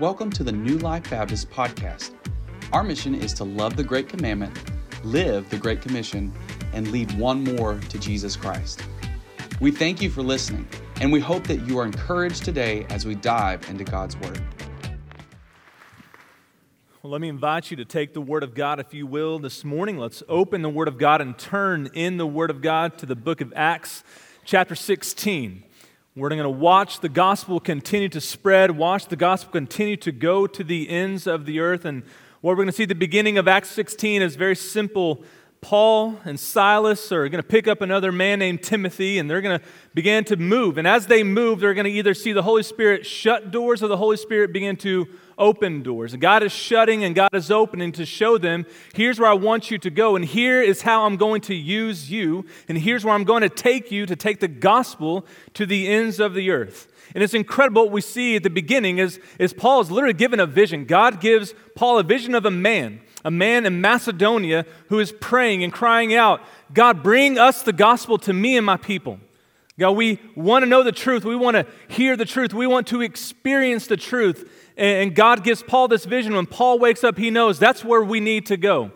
Welcome to the New Life Baptist podcast. Our mission is to love the Great Commandment, live the Great Commission, and lead one more to Jesus Christ. We thank you for listening, and we hope that you are encouraged today as we dive into God's Word. Well, let me invite you to take the Word of God, if you will, this morning. Let's open the Word of God and turn in the Word of God to the book of Acts, chapter 16. We're going to watch the gospel continue to spread, watch the gospel continue to go to the ends of the earth. And what we're going to see the beginning of Acts 16 is very simple. Paul and Silas are going to pick up another man named Timothy, and they're going to begin to move. And as they move, they're going to either see the Holy Spirit shut doors or the Holy Spirit begin to open doors. And God is shutting and God is opening to show them here's where I want you to go, and here is how I'm going to use you, and here's where I'm going to take you to take the gospel to the ends of the earth. And it's incredible what we see at the beginning is, is Paul is literally given a vision. God gives Paul a vision of a man, a man in Macedonia who is praying and crying out, God, bring us the gospel to me and my people. God, we want to know the truth. We want to hear the truth. We want to experience the truth. And God gives Paul this vision. When Paul wakes up, he knows that's where we need to go.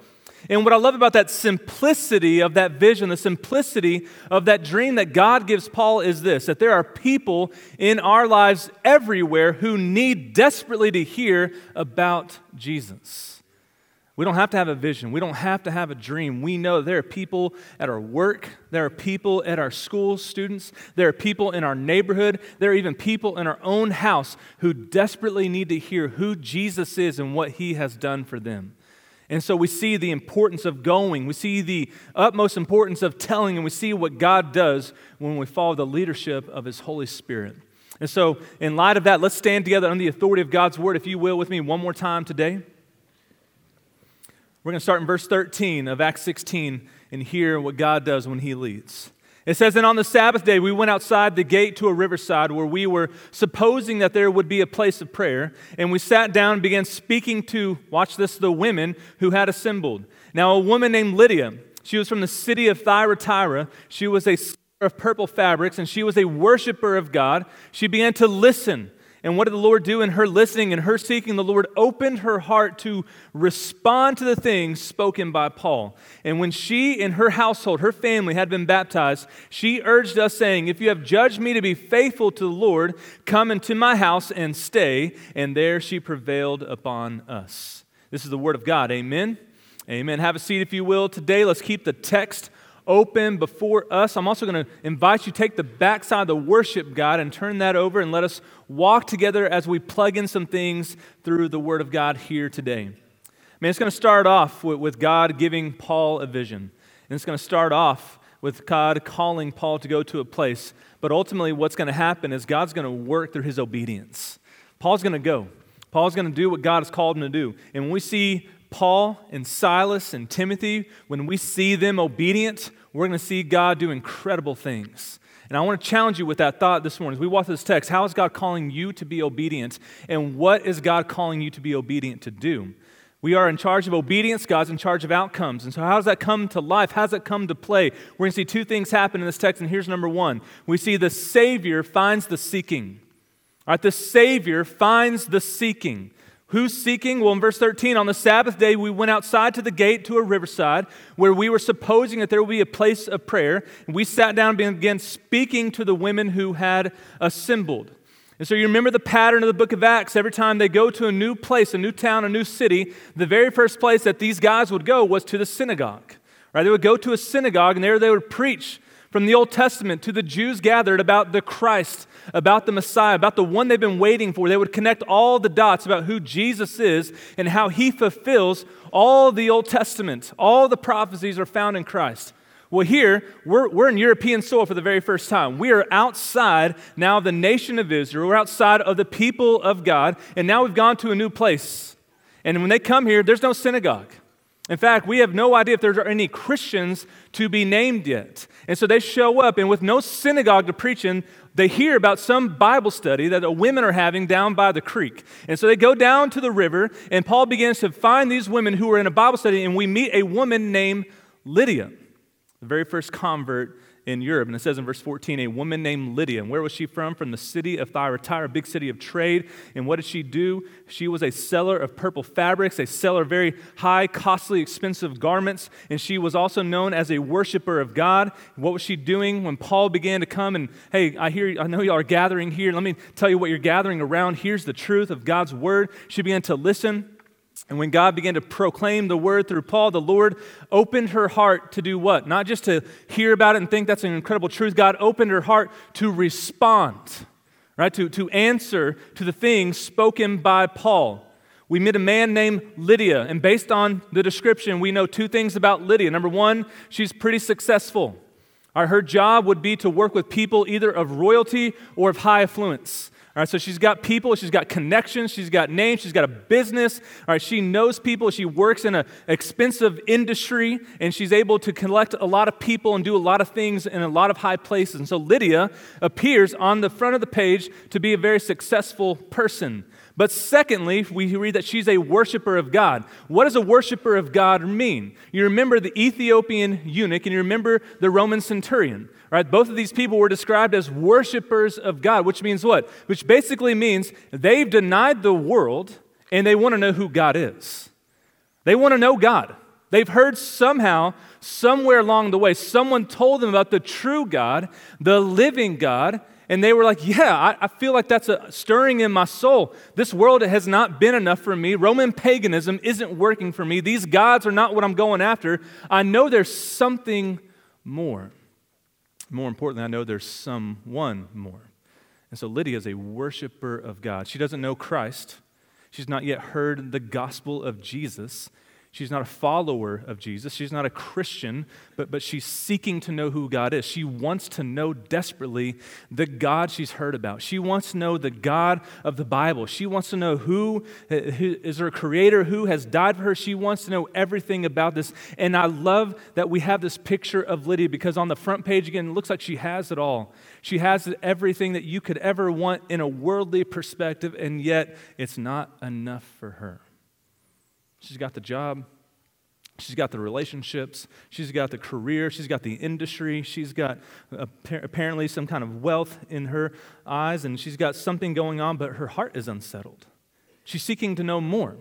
And what I love about that simplicity of that vision, the simplicity of that dream that God gives Paul is this that there are people in our lives everywhere who need desperately to hear about Jesus. We don't have to have a vision. We don't have to have a dream. We know there are people at our work, there are people at our school, students, there are people in our neighborhood, there are even people in our own house who desperately need to hear who Jesus is and what he has done for them. And so we see the importance of going. We see the utmost importance of telling, and we see what God does when we follow the leadership of his Holy Spirit. And so, in light of that, let's stand together under the authority of God's word, if you will, with me one more time today. We're going to start in verse 13 of Acts 16 and hear what God does when He leads. It says, And on the Sabbath day, we went outside the gate to a riverside where we were supposing that there would be a place of prayer. And we sat down and began speaking to, watch this, the women who had assembled. Now, a woman named Lydia, she was from the city of Thyatira. She was a of purple fabrics, and she was a worshiper of God. She began to listen and what did the Lord do in her listening and her seeking? The Lord opened her heart to respond to the things spoken by Paul. And when she and her household, her family, had been baptized, she urged us, saying, If you have judged me to be faithful to the Lord, come into my house and stay. And there she prevailed upon us. This is the word of God. Amen. Amen. Have a seat if you will. Today, let's keep the text open before us. I'm also going to invite you take the backside of the worship guide and turn that over and let us walk together as we plug in some things through the Word of God here today. Man, it's going to start off with, with God giving Paul a vision. And it's going to start off with God calling Paul to go to a place. But ultimately, what's going to happen is God's going to work through his obedience. Paul's going to go. Paul's going to do what God has called him to do. And when we see Paul and Silas and Timothy, when we see them obedient, we're going to see God do incredible things. And I want to challenge you with that thought this morning as we walk through this text. How is God calling you to be obedient? And what is God calling you to be obedient to do? We are in charge of obedience, God's in charge of outcomes. And so, how does that come to life? How does that come to play? We're going to see two things happen in this text, and here's number one. We see the Savior finds the seeking. All right, the Savior finds the seeking. Who's seeking? Well, in verse 13, on the Sabbath day, we went outside to the gate to a riverside where we were supposing that there would be a place of prayer. And we sat down and began speaking to the women who had assembled. And so you remember the pattern of the book of Acts. Every time they go to a new place, a new town, a new city, the very first place that these guys would go was to the synagogue. Right? They would go to a synagogue and there they would preach from the Old Testament to the Jews gathered about the Christ about the Messiah, about the one they've been waiting for. They would connect all the dots about who Jesus is and how he fulfills all the Old Testament. All the prophecies are found in Christ. Well, here, we're, we're in European soil for the very first time. We are outside now of the nation of Israel. We're outside of the people of God. And now we've gone to a new place. And when they come here, there's no synagogue. In fact, we have no idea if there are any Christians to be named yet. And so they show up, and with no synagogue to preach in, they hear about some Bible study that the women are having down by the creek. And so they go down to the river, and Paul begins to find these women who are in a Bible study, and we meet a woman named Lydia. the very first convert in Europe. And it says in verse 14, a woman named Lydia. And where was she from? From the city of Thyatira, a big city of trade. And what did she do? She was a seller of purple fabrics, a seller of very high, costly, expensive garments. And she was also known as a worshiper of God. What was she doing when Paul began to come and, hey, I hear, I know y'all are gathering here. Let me tell you what you're gathering around. Here's the truth of God's word. She began to listen. And when God began to proclaim the word through Paul, the Lord opened her heart to do what? Not just to hear about it and think that's an incredible truth. God opened her heart to respond, right? To, to answer to the things spoken by Paul. We met a man named Lydia, and based on the description, we know two things about Lydia. Number one, she's pretty successful. Her job would be to work with people either of royalty or of high affluence. All right, so she's got people, she's got connections, she's got names, she's got a business. All right, she knows people, she works in an expensive industry, and she's able to collect a lot of people and do a lot of things in a lot of high places. And so Lydia appears on the front of the page to be a very successful person. But secondly, we read that she's a worshiper of God. What does a worshiper of God mean? You remember the Ethiopian eunuch and you remember the Roman centurion, right? Both of these people were described as worshipers of God, which means what? Which basically means they've denied the world and they want to know who God is. They want to know God. They've heard somehow, somewhere along the way, someone told them about the true God, the living God, and they were like, Yeah, I, I, feel like that's a stirring in my soul. This world has not been enough for me. Roman paganism isn't working for me. These gods are not what I'm going after. I know there's something more. More importantly, I know there's someone more. And so Lydia is a worshiper of God. She doesn't know Christ, she's not yet heard the gospel of Jesus. She's not a follower of Jesus. She's not a Christian, but, but she's seeking to know who God is. She wants to know desperately the God she's heard about. She wants to know the God of the Bible. She wants to know who, who is her creator, who has died for her. She wants to know everything about this. And I love that we have this picture of Lydia because on the front page, again, it looks like she has it all. She has everything that you could ever want in a worldly perspective, and yet it's not enough for her. She's got the job. She's got the relationships. She's got the career. She's got the industry. She's got apparently some kind of wealth in her eyes, and she's got something going on, but her heart is unsettled. She's seeking to know more.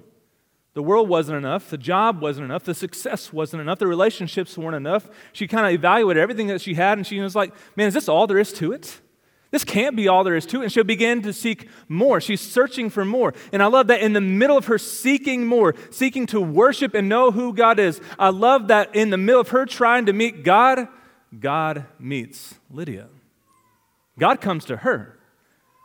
The world wasn't enough. The job wasn't enough. The success wasn't enough. The relationships weren't enough. She kind of evaluated everything that she had, and she was like, man, is this all there is to it? This can't be all there is to it. And she'll begin to seek more. She's searching for more. And I love that in the middle of her seeking more, seeking to worship and know who God is, I love that in the middle of her trying to meet God, God meets Lydia. God comes to her,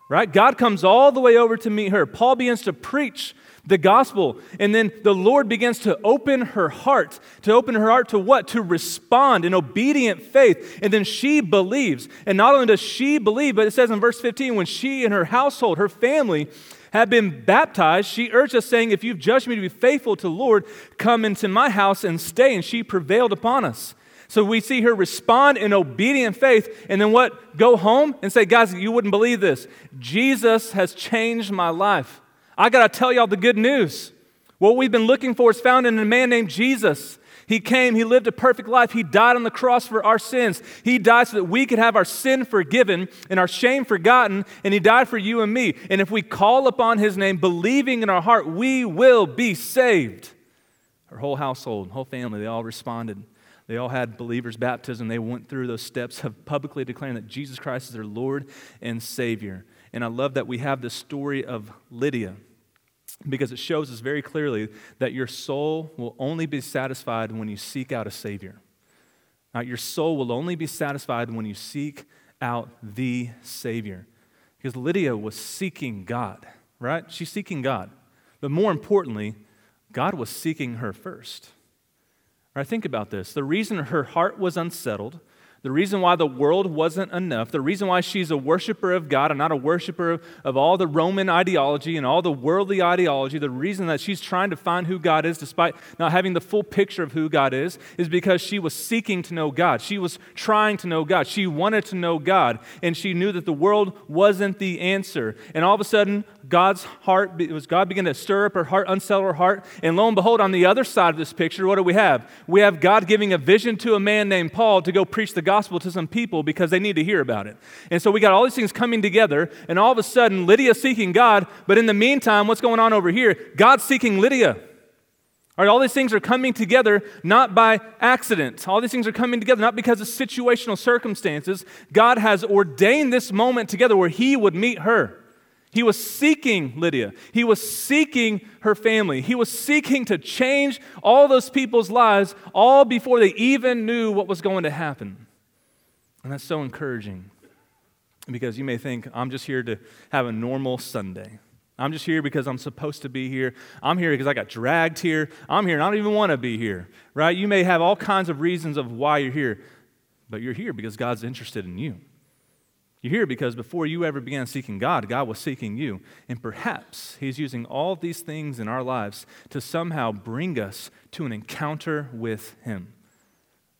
right? God comes all the way over to meet her. Paul begins to preach the gospel. And then the Lord begins to open her heart. To open her heart to what? To respond in obedient faith. And then she believes. And not only does she believe, but it says in verse 15, when she and her household, her family, have been baptized, she urged us, saying, If you've judged me to be faithful to the Lord, come into my house and stay. And she prevailed upon us. So we see her respond in obedient faith, and then what? Go home and say, Guys, you wouldn't believe this. Jesus has changed my life. I got to tell y'all the good news. What we've been looking for is found in a man named Jesus. He came, he lived a perfect life. He died on the cross for our sins. He died so that we could have our sin forgiven and our shame forgotten, and he died for you and me. And if we call upon his name, believing in our heart, we will be saved. Her whole household, whole family, they all responded. They all had believers' baptism. They went through those steps of publicly declaring that Jesus Christ is their Lord and Savior. And I love that we have the story of Lydia because it shows us very clearly that your soul will only be satisfied when you seek out a Savior. Now, your soul will only be satisfied when you seek out the Savior. Because Lydia was seeking God, right? She's seeking God. But more importantly, God was seeking her first. Right, think about this. The reason her heart was unsettled, the reason why the world wasn't enough, the reason why she's a worshiper of God and not a worshiper of, of all the Roman ideology and all the worldly ideology, the reason that she's trying to find who God is despite not having the full picture of who God is, is because she was seeking to know God. She was trying to know God. She wanted to know God, and she knew that the world wasn't the answer. And all of a sudden, God's heart, it was God began to stir up her heart, unsettle her heart. And lo and behold, on the other side of this picture, what do we have? We have God giving a vision to a man named Paul to go preach the gospel to some people because they need to hear about it. And so we got all these things coming together, and all of a sudden, Lydia seeking God, but in the meantime, what's going on over here? God's seeking Lydia. All, right, all these things are coming together not by accident. All these things are coming together not because of situational circumstances. God has ordained this moment together where He would meet her. He was seeking Lydia. He was seeking her family. He was seeking to change all those people's lives all before they even knew what was going to happen. And that's so encouraging because you may think, I'm just here to have a normal Sunday. I'm just here because I'm supposed to be here. I'm here because I got dragged here. I'm here and I don't even want to be here, right? You may have all kinds of reasons of why you're here, but you're here because God's interested in you. You're here because before you ever began seeking God, God was seeking you. And perhaps He's using all these things in our lives to somehow bring us to an encounter with Him.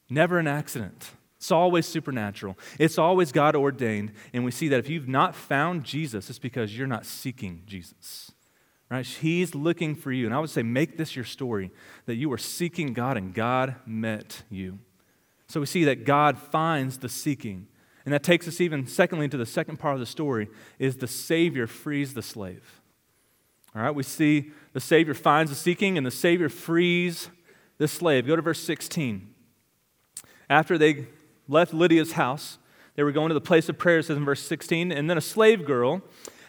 Never an accident. It's always supernatural. It's always God ordained. And we see that if you've not found Jesus, it's because you're not seeking Jesus. Right? He's looking for you. And I would say, make this your story that you were seeking God and God met you. So we see that God finds the seeking and that takes us even, secondly, to the second part of the story is the Savior frees the slave. All right, we see the Savior finds the seeking and the Savior frees the slave. Go to verse 16. After they left Lydia's house, they were going to the place of prayer, it says in verse 16, and then a slave girl,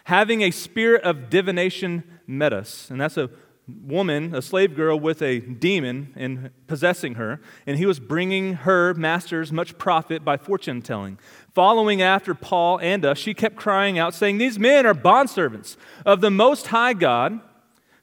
having a spirit of divination, met us. And that's a woman, a slave girl with a demon and possessing her, and he was bringing her masters much profit by fortune telling. Following after Paul and us, she kept crying out, saying, These men are bondservants of the Most High God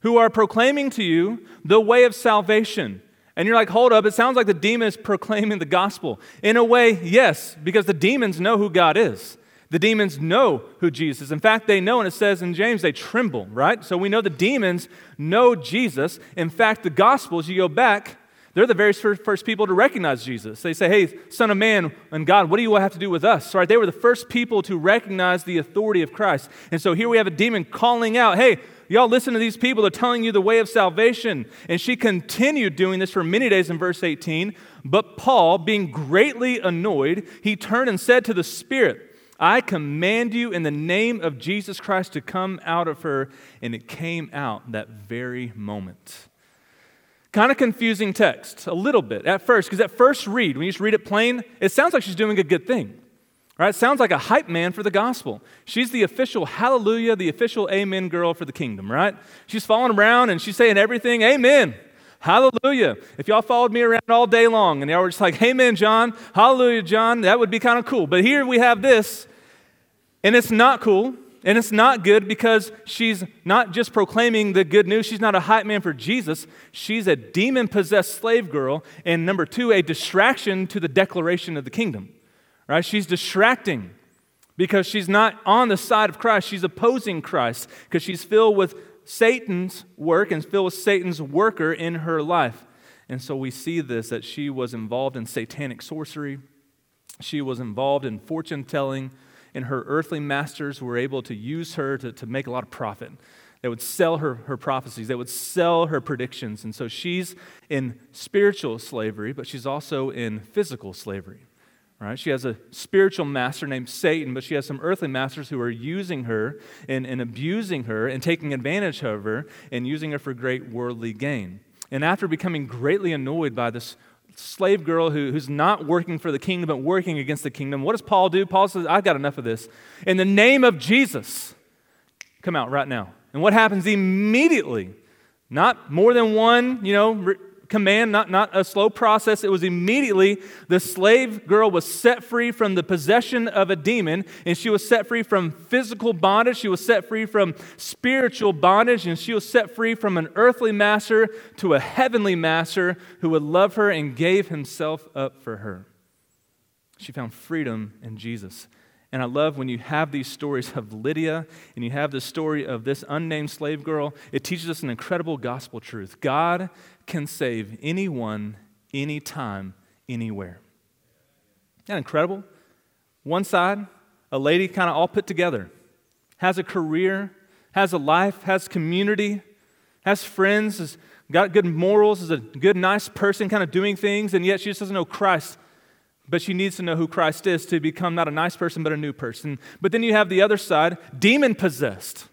who are proclaiming to you the way of salvation. And you're like, hold up, it sounds like the demon is proclaiming the gospel. In a way, yes, because the demons know who God is. The demons know who Jesus is. In fact, they know, and it says in James, they tremble, right? So we know the demons know Jesus. In fact, the Gospels, you go back, they're the very first people to recognize Jesus. They say, Hey, Son of Man and God, what do you have to do with us? Right? They were the first people to recognize the authority of Christ. And so here we have a demon calling out, Hey, y'all listen to these people. They're telling you the way of salvation. And she continued doing this for many days in verse 18. But Paul, being greatly annoyed, he turned and said to the Spirit, I command you in the name of Jesus Christ to come out of her. And it came out that very moment. Kind of confusing text, a little bit at first, because at first read, when you just read it plain, it sounds like she's doing a good thing. Right? Sounds like a hype man for the gospel. She's the official hallelujah, the official amen girl for the kingdom, right? She's following around and she's saying everything, amen. Hallelujah. If y'all followed me around all day long and y'all were just like, Amen, John, hallelujah, John, that would be kind of cool. But here we have this, and it's not cool. And it's not good because she's not just proclaiming the good news. She's not a hype man for Jesus. She's a demon possessed slave girl. And number two, a distraction to the declaration of the kingdom. Right? She's distracting because she's not on the side of Christ. She's opposing Christ because she's filled with Satan's work and filled with Satan's worker in her life. And so we see this that she was involved in satanic sorcery, she was involved in fortune telling and her earthly masters were able to use her to, to make a lot of profit. They would sell her, her prophecies, they would sell her predictions. And so she's in spiritual slavery, but she's also in physical slavery. Right? She has a spiritual master named Satan, but she has some earthly masters who are using her and, and abusing her and taking advantage of her and using her for great worldly gain. And after becoming greatly annoyed by this slave girl who, who's not working for the kingdom but working against the kingdom. What does Paul do? Paul says, I've got enough of this. In the name of Jesus, come out right now. And what happens immediately? Not more than one, you know, command, not, not a slow process. It was immediately the slave girl was set free from the possession of a demon, and she was set free from physical bondage. She was set free from spiritual bondage, and she was set free from an earthly master to a heavenly master who would love her and gave himself up for her. She found freedom in Jesus. And I love when you have these stories of Lydia and you have the story of this unnamed slave girl, it teaches us an incredible gospel truth. God can save anyone, anytime, anywhere. Isn't that incredible? One side, a lady kind of all put together, has a career, has a life, has community, has friends, has got good morals, is a good, nice person, kind of doing things, and yet she just doesn't know Christ. But she needs to know who Christ is to become not a nice person, but a new person. But then you have the other side demon possessed,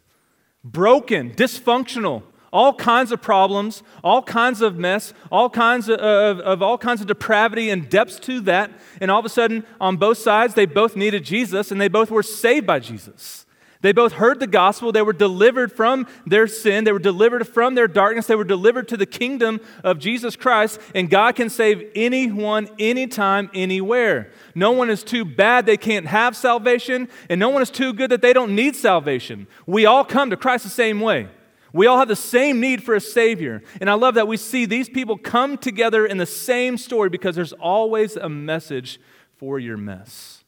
broken, dysfunctional, all kinds of problems, all kinds of mess, all kinds of, of, of, all kinds of depravity and depths to that. And all of a sudden, on both sides, they both needed Jesus and they both were saved by Jesus. They both heard the gospel. They were delivered from their sin. They were delivered from their darkness. They were delivered to the kingdom of Jesus Christ. And God can save anyone, anytime, anywhere. No one is too bad they can't have salvation, and no one is too good that they don't need salvation. We all come to Christ the same way. We all have the same need for a Savior. And I love that we see these people come together in the same story because there's always a message for your mess.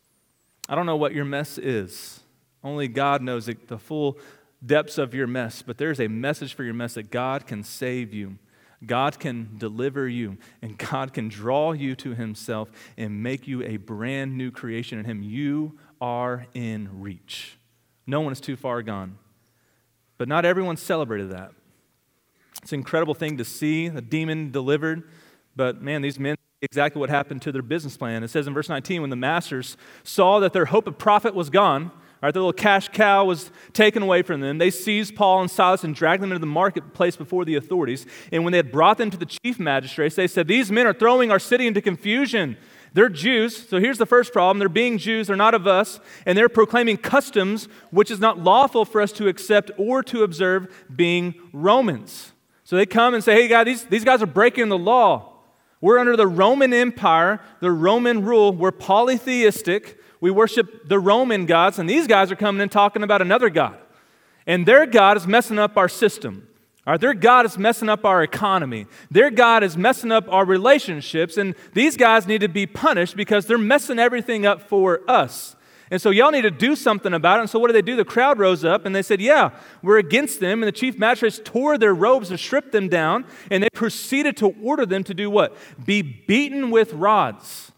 I don't know what your mess is. Only God knows the full depths of your mess, but there's a message for your mess that God can save you. God can deliver you, and God can draw you to Himself and make you a brand new creation in Him. You are in reach. No one is too far gone. But not everyone celebrated that. It's an incredible thing to see a demon delivered, but man, these men exactly what happened to their business plan. It says in verse 19 when the masters saw that their hope of profit was gone, Right, the little cash cow was taken away from them. They seized Paul and Silas and dragged them into the marketplace before the authorities. And when they had brought them to the chief magistrates, they said, These men are throwing our city into confusion. They're Jews, so here's the first problem. They're being Jews, they're not of us, and they're proclaiming customs which is not lawful for us to accept or to observe, being Romans. So they come and say, Hey, guys, these, these guys are breaking the law. We're under the Roman Empire, the Roman rule. We're polytheistic. We worship the Roman gods, and these guys are coming and talking about another God. And their God is messing up our system. All right, their God is messing up our economy. Their God is messing up our relationships. And these guys need to be punished because they're messing everything up for us. And so y'all need to do something about it. And so what did they do? The crowd rose up and they said, Yeah, we're against them. And the chief magistrates tore their robes and stripped them down. And they proceeded to order them to do what? Be beaten with rods.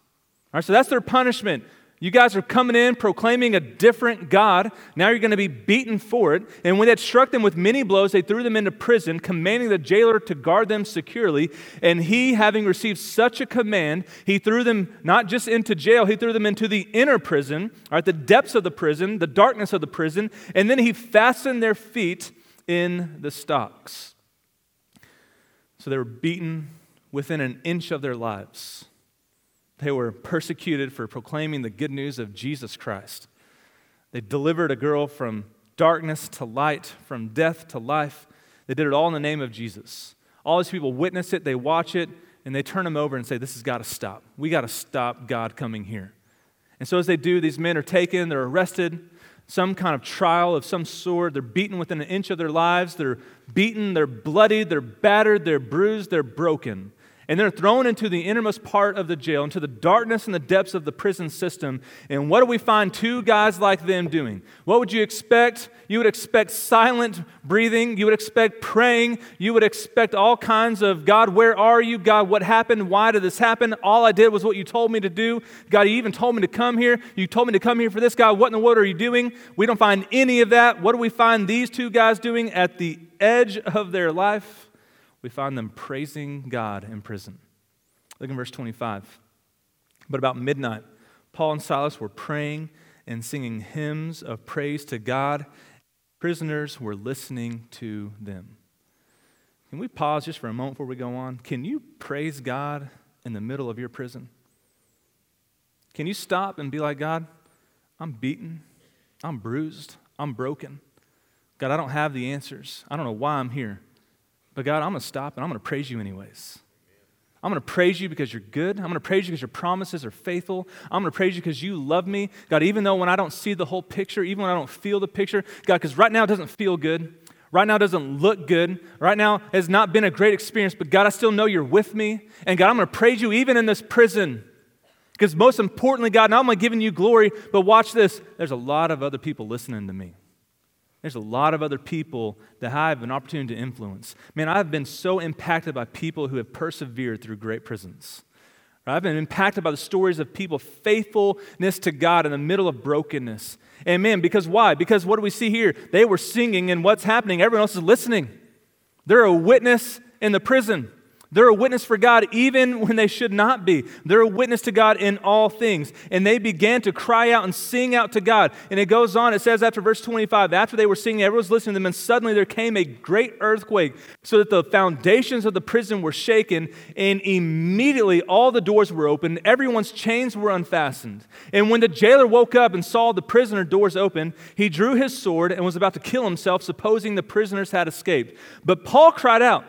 All right, so that's their punishment. You guys are coming in proclaiming a different God. Now you're going to be beaten for it. And when they struck them with many blows, they threw them into prison, commanding the jailer to guard them securely. And he, having received such a command, he threw them not just into jail, he threw them into the inner prison, or at the depths of the prison, the darkness of the prison. And then he fastened their feet in the stocks. So they were beaten within an inch of their lives. They were persecuted for proclaiming the good news of Jesus Christ. They delivered a girl from darkness to light, from death to life. They did it all in the name of Jesus. All these people witness it, they watch it, and they turn them over and say, This has got to stop. We got to stop God coming here. And so, as they do, these men are taken, they're arrested, some kind of trial of some sort. They're beaten within an inch of their lives. They're beaten, they're bloodied, they're battered, they're bruised, they're broken and they're thrown into the innermost part of the jail, into the darkness and the depths of the prison system. And what do we find two guys like them doing? What would you expect? You would expect silent breathing. You would expect praying. You would expect all kinds of God, where are you? God, what happened? Why did this happen? All I did was what you told me to do. God, you even told me to come here. You told me to come here for this. God, what in the world are you doing? We don't find any of that. What do we find these two guys doing at the edge of their life? We find them praising God in prison. Look in verse 25. But about midnight, Paul and Silas were praying and singing hymns of praise to God. Prisoners were listening to them. Can we pause just for a moment before we go on? Can you praise God in the middle of your prison? Can you stop and be like, God, I'm beaten, I'm bruised, I'm broken. God, I don't have the answers. I don't know why I'm here. But God, I'm going to stop and I'm going to praise you anyways. I'm going to praise you because you're good. I'm going to praise you because your promises are faithful. I'm going to praise you because you love me. God, even though when I don't see the whole picture, even when I don't feel the picture, God, because right now it doesn't feel good. Right now doesn't look good. Right now has not been a great experience, but God, I still know you're with me. And God, I'm going to praise you even in this prison. Because most importantly, God, not only giving you glory, but watch this there's a lot of other people listening to me. There's a lot of other people that I have an opportunity to influence. Man, I've been so impacted by people who have persevered through great prisons. I've been impacted by the stories of people, faithfulness to God in the middle of brokenness. Amen. because why? Because what do we see here? They were singing, and what's happening? Everyone else is listening. They're a witness in the prison. They're a witness for God even when they should not be. They're a witness to God in all things. And they began to cry out and sing out to God. And it goes on, it says after verse 25, after they were singing, everyone was listening to them, and suddenly there came a great earthquake, so that the foundations of the prison were shaken, and immediately all the doors were opened, everyone's chains were unfastened. And when the jailer woke up and saw the prisoner doors open, he drew his sword and was about to kill himself, supposing the prisoners had escaped. But Paul cried out,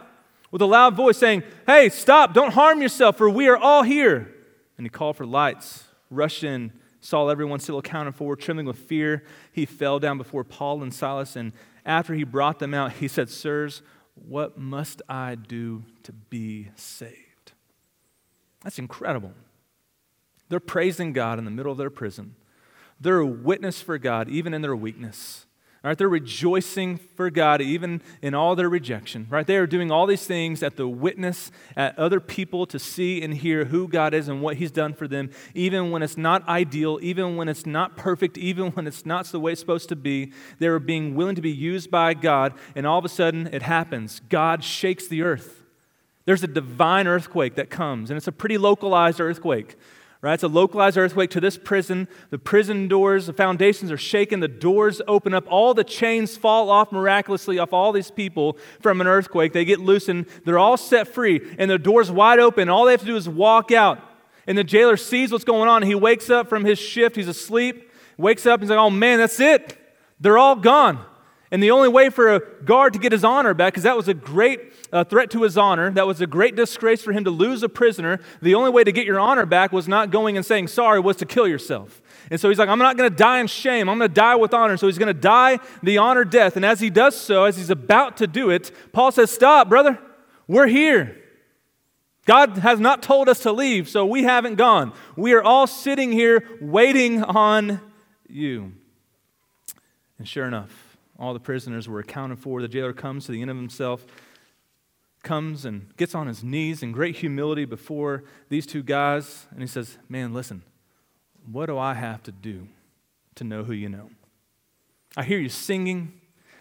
with a loud voice saying, Hey, stop, don't harm yourself, for we are all here. And he called for lights, rushed in, saw everyone still accounted for, trembling with fear. He fell down before Paul and Silas, and after he brought them out, he said, Sirs, what must I do to be saved? That's incredible. They're praising God in the middle of their prison. They're a witness for God, even in their weakness. Right? They're rejoicing for God even in all their rejection. Right? They are doing all these things at the witness at other people to see and hear who God is and what He's done for them, even when it's not ideal, even when it's not perfect, even when it's not the way it's supposed to be. They are being willing to be used by God, and all of a sudden it happens. God shakes the earth. There's a divine earthquake that comes, and it's a pretty localized earthquake. Right? It's a localized earthquake to this prison. The prison doors, the foundations are shaken, the doors open up, all the chains fall off miraculously off all these people from an earthquake. They get loosened, they're all set free, and the door's wide open. All they have to do is walk out. And the jailer sees what's going on. He wakes up from his shift, he's asleep, wakes up, and he's like, oh man, that's it. They're all gone. And the only way for a guard to get his honor back, because that was a great uh, threat to his honor, that was a great disgrace for him to lose a prisoner, the only way to get your honor back was not going and saying sorry, was to kill yourself. And so he's like, I'm not going to die in shame. I'm going to die with honor. So he's going to die the honor death. And as he does so, as he's about to do it, Paul says, Stop, brother. We're here. God has not told us to leave, so we haven't gone. We are all sitting here waiting on you. And sure enough, all the prisoners were accounted for. The jailer comes to the end of himself, comes and gets on his knees in great humility before these two guys, and he says, Man, listen, what do I have to do to know who you know? I hear you singing,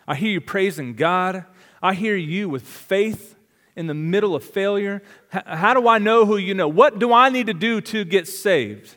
I hear you praising God, I hear you with faith in the middle of failure. How do I know who you know? What do I need to do to get saved?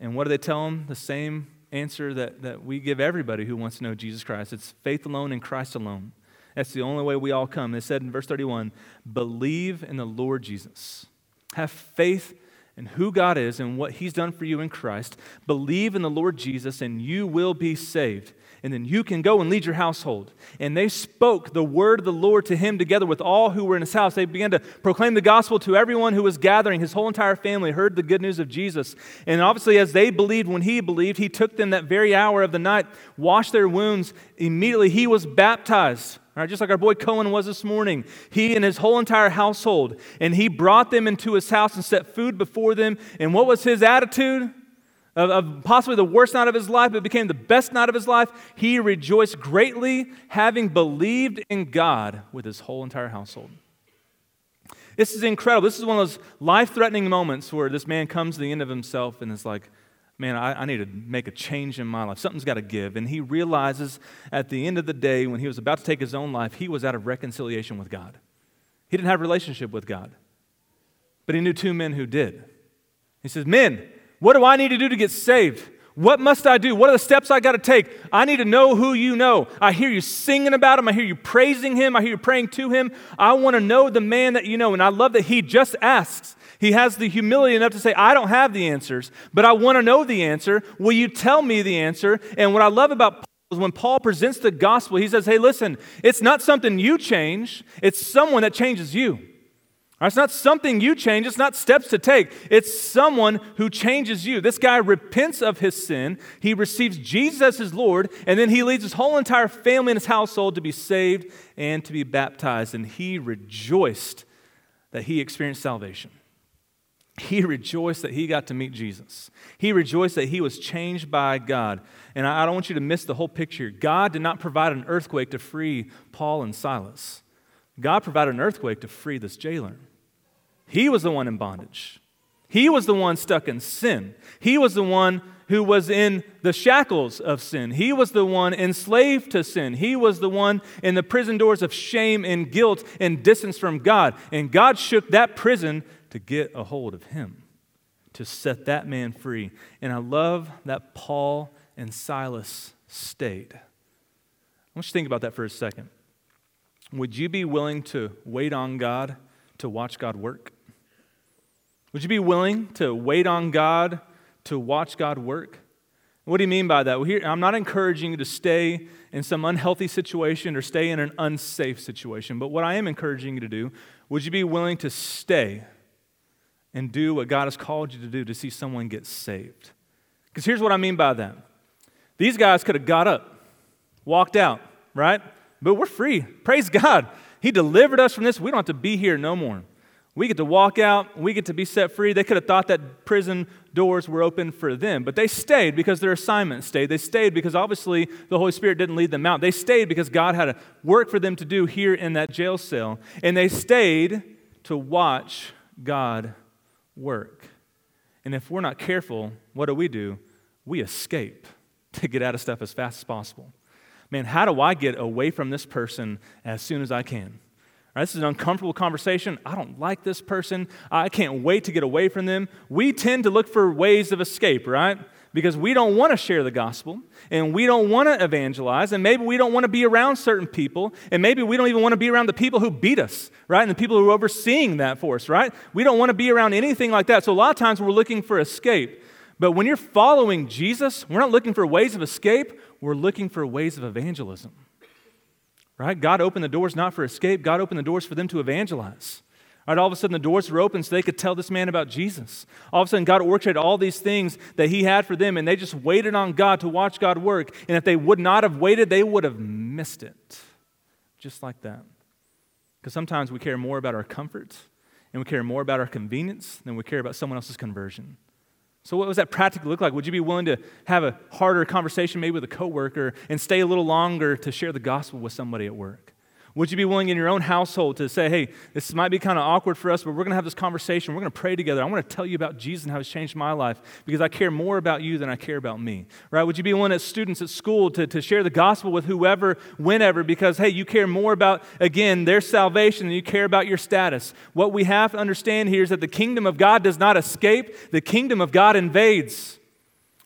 And what do they tell him? The same answer that, that we give everybody who wants to know Jesus Christ. It's faith alone in Christ alone. That's the only way we all come. It said in verse 31 believe in the Lord Jesus. Have faith in who God is and what He's done for you in Christ. Believe in the Lord Jesus, and you will be saved and then you can go and lead your household. And they spoke the word of the Lord to him together with all who were in his house. They began to proclaim the gospel to everyone who was gathering. His whole entire family heard the good news of Jesus. And obviously, as they believed when he believed, he took them that very hour of the night, washed their wounds. Immediately, he was baptized. Right, just like our boy Cohen was this morning, he and his whole entire household, and he brought them into his house and set food before them. And what was his attitude? Of, of possibly the worst night of his life, but became the best night of his life, he rejoiced greatly, having believed in God with his whole entire household. This is incredible. This is one of those life threatening moments where this man comes to the end of himself and is like, man, I, I, need to make a change in my life. Something's got to give. And he realizes at the end of the day, when he was about to take his own life, he was out of reconciliation with God. He didn't have a relationship with God. But he knew two men who did. He says, Men, what do I need to do to get saved? What must I do? What are the steps I got to take? I need to know who you know. I hear you singing about him. I hear you praising him. I hear you praying to him. I want to know the man that you know. And I love that he just asks. He has the humility enough to say, I don't have the answers, but I want to know the answer. Will you tell me the answer? And what I love about Paul is when Paul presents the gospel, he says, Hey, listen, it's not something you change, it's someone that changes you. It's not something you change, it's not steps to take. It's someone who changes you. This guy repents of his sin, he receives Jesus as his Lord, and then he leads his whole entire family and his household to be saved and to be baptized. And he rejoiced that he experienced salvation. he rejoiced that he got to meet Jesus. He rejoiced that he was changed by God. And I don't want you to miss the whole picture. God did not provide an earthquake to free Paul and Silas, God provided an earthquake to free this jailer. He was the one in bondage. He was the one stuck in sin. He was the one who was in the shackles of sin. He was the one enslaved to sin. He was the one in the prison doors of shame and guilt and distance from God. And God shook that prison to get a hold of him, to set that man free. And I love that Paul and Silas stayed. I want you to think about that for a second. Would you be willing to wait on God to watch God work? Would you be willing to wait on God to watch God work? What do you mean by that? Well, here, I'm not encouraging you to stay in some unhealthy situation or stay in an unsafe situation, but what I am encouraging you to do, would you be willing to stay and do what God has called you to do to see someone get saved? Because here's what I mean by that. These guys could have got up, walked out, right? But we're free. Praise God. He delivered us from this. We don't have to be here no more. We get to walk out, we get to be set free. They could have thought that prison doors were open for them, but they stayed because their assignment stayed. They stayed because obviously the Holy Spirit didn't lead them out. They stayed because God had a work for them to do here in that jail cell. And they stayed to watch God work. And if we're not careful, what do we do? We escape to get out of stuff as fast as possible. Man, how do I get away from this person as soon as I can? This is an uncomfortable conversation. I don't like this person. I can't wait to get away from them. We tend to look for ways of escape, right? Because we don't want to share the gospel and we don't want to evangelize and maybe we don't want to be around certain people and maybe we don't even want to be around the people who beat us, right? And the people who are overseeing that for us, right? We don't want to be around anything like that. So a lot of times we're looking for escape. But when you're following Jesus, we're not looking for ways of escape, we're looking for ways of evangelism. Right? God opened the doors not for escape, God opened the doors for them to evangelize. Right, all of a sudden, the doors were open so they could tell this man about Jesus. All of a sudden, God orchestrated all these things that He had for them, and they just waited on God to watch God work. And if they would not have waited, they would have missed it. Just like that. Because sometimes we care more about our comfort and we care more about our convenience than we care about someone else's conversion. So, what does that practically look like? Would you be willing to have a harder conversation, maybe with a coworker, and stay a little longer to share the gospel with somebody at work? Would you be willing in your own household to say, hey, this might be kind of awkward for us, but we're going to have this conversation. We're going to pray together. I want to tell you about Jesus and how he's changed my life because I care more about you than I care about me. Right? Would you be willing as students at school to, to share the gospel with whoever, whenever, because, hey, you care more about, again, their salvation than you care about your status? What we have to understand here is that the kingdom of God does not escape, the kingdom of God invades.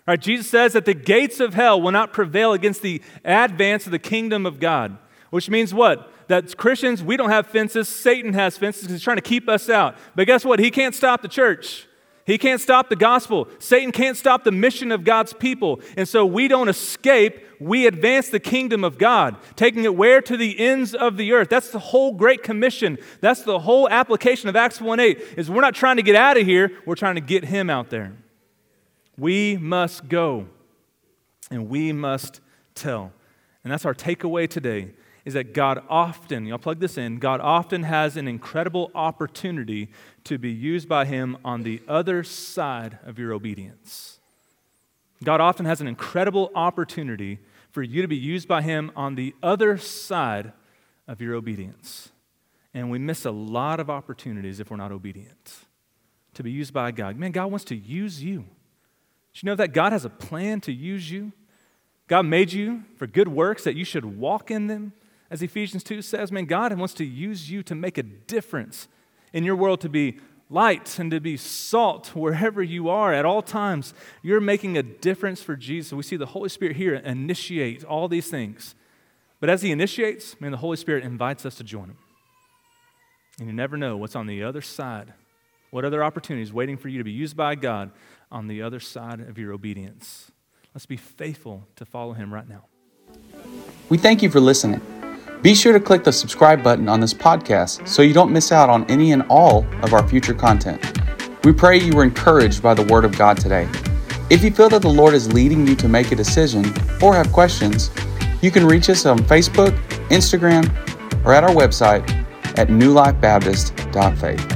Right? Jesus says that the gates of hell will not prevail against the advance of the kingdom of God, which means what? that Christians, we don't have fences. Satan has fences because he's trying to keep us out. But guess what? He can't stop the church. He can't stop the gospel. Satan can't stop the mission of God's people. And so we don't escape. We advance the kingdom of God, taking it where? To the ends of the earth. That's the whole Great Commission. That's the whole application of Acts 1 8, is we're not trying to get out of here, we're trying to get him out there. We must go and we must tell. And that's our takeaway today is that God often, y'all plug this in, God often has an incredible opportunity to be used by Him on the other side of your obedience. God often has an incredible opportunity for you to be used by Him on the other side of your obedience. And we miss a lot of opportunities if we're not obedient to be used by God. Man, God wants to use you. Did you know that God has a plan to use you? God made you for good works that you should walk in them as Ephesians 2 says, man, God wants to use you to make a difference in your world, to be light and to be salt wherever you are at all times. You're making a difference for Jesus. We see the Holy Spirit here initiate all these things. But as He initiates, man, the Holy Spirit invites us to join Him. And you never know what's on the other side. What other opportunities waiting for you to be used by God on the other side of your obedience? Let's be faithful to follow Him right now. We thank you for listening. Be sure to click the subscribe button on this podcast so you don't miss out on any and all of our future content. We pray you were encouraged by the Word of God today. If you feel that the Lord is leading you to make a decision or have questions, you can reach us on Facebook, Instagram, or at our website at newlifebaptist.faith.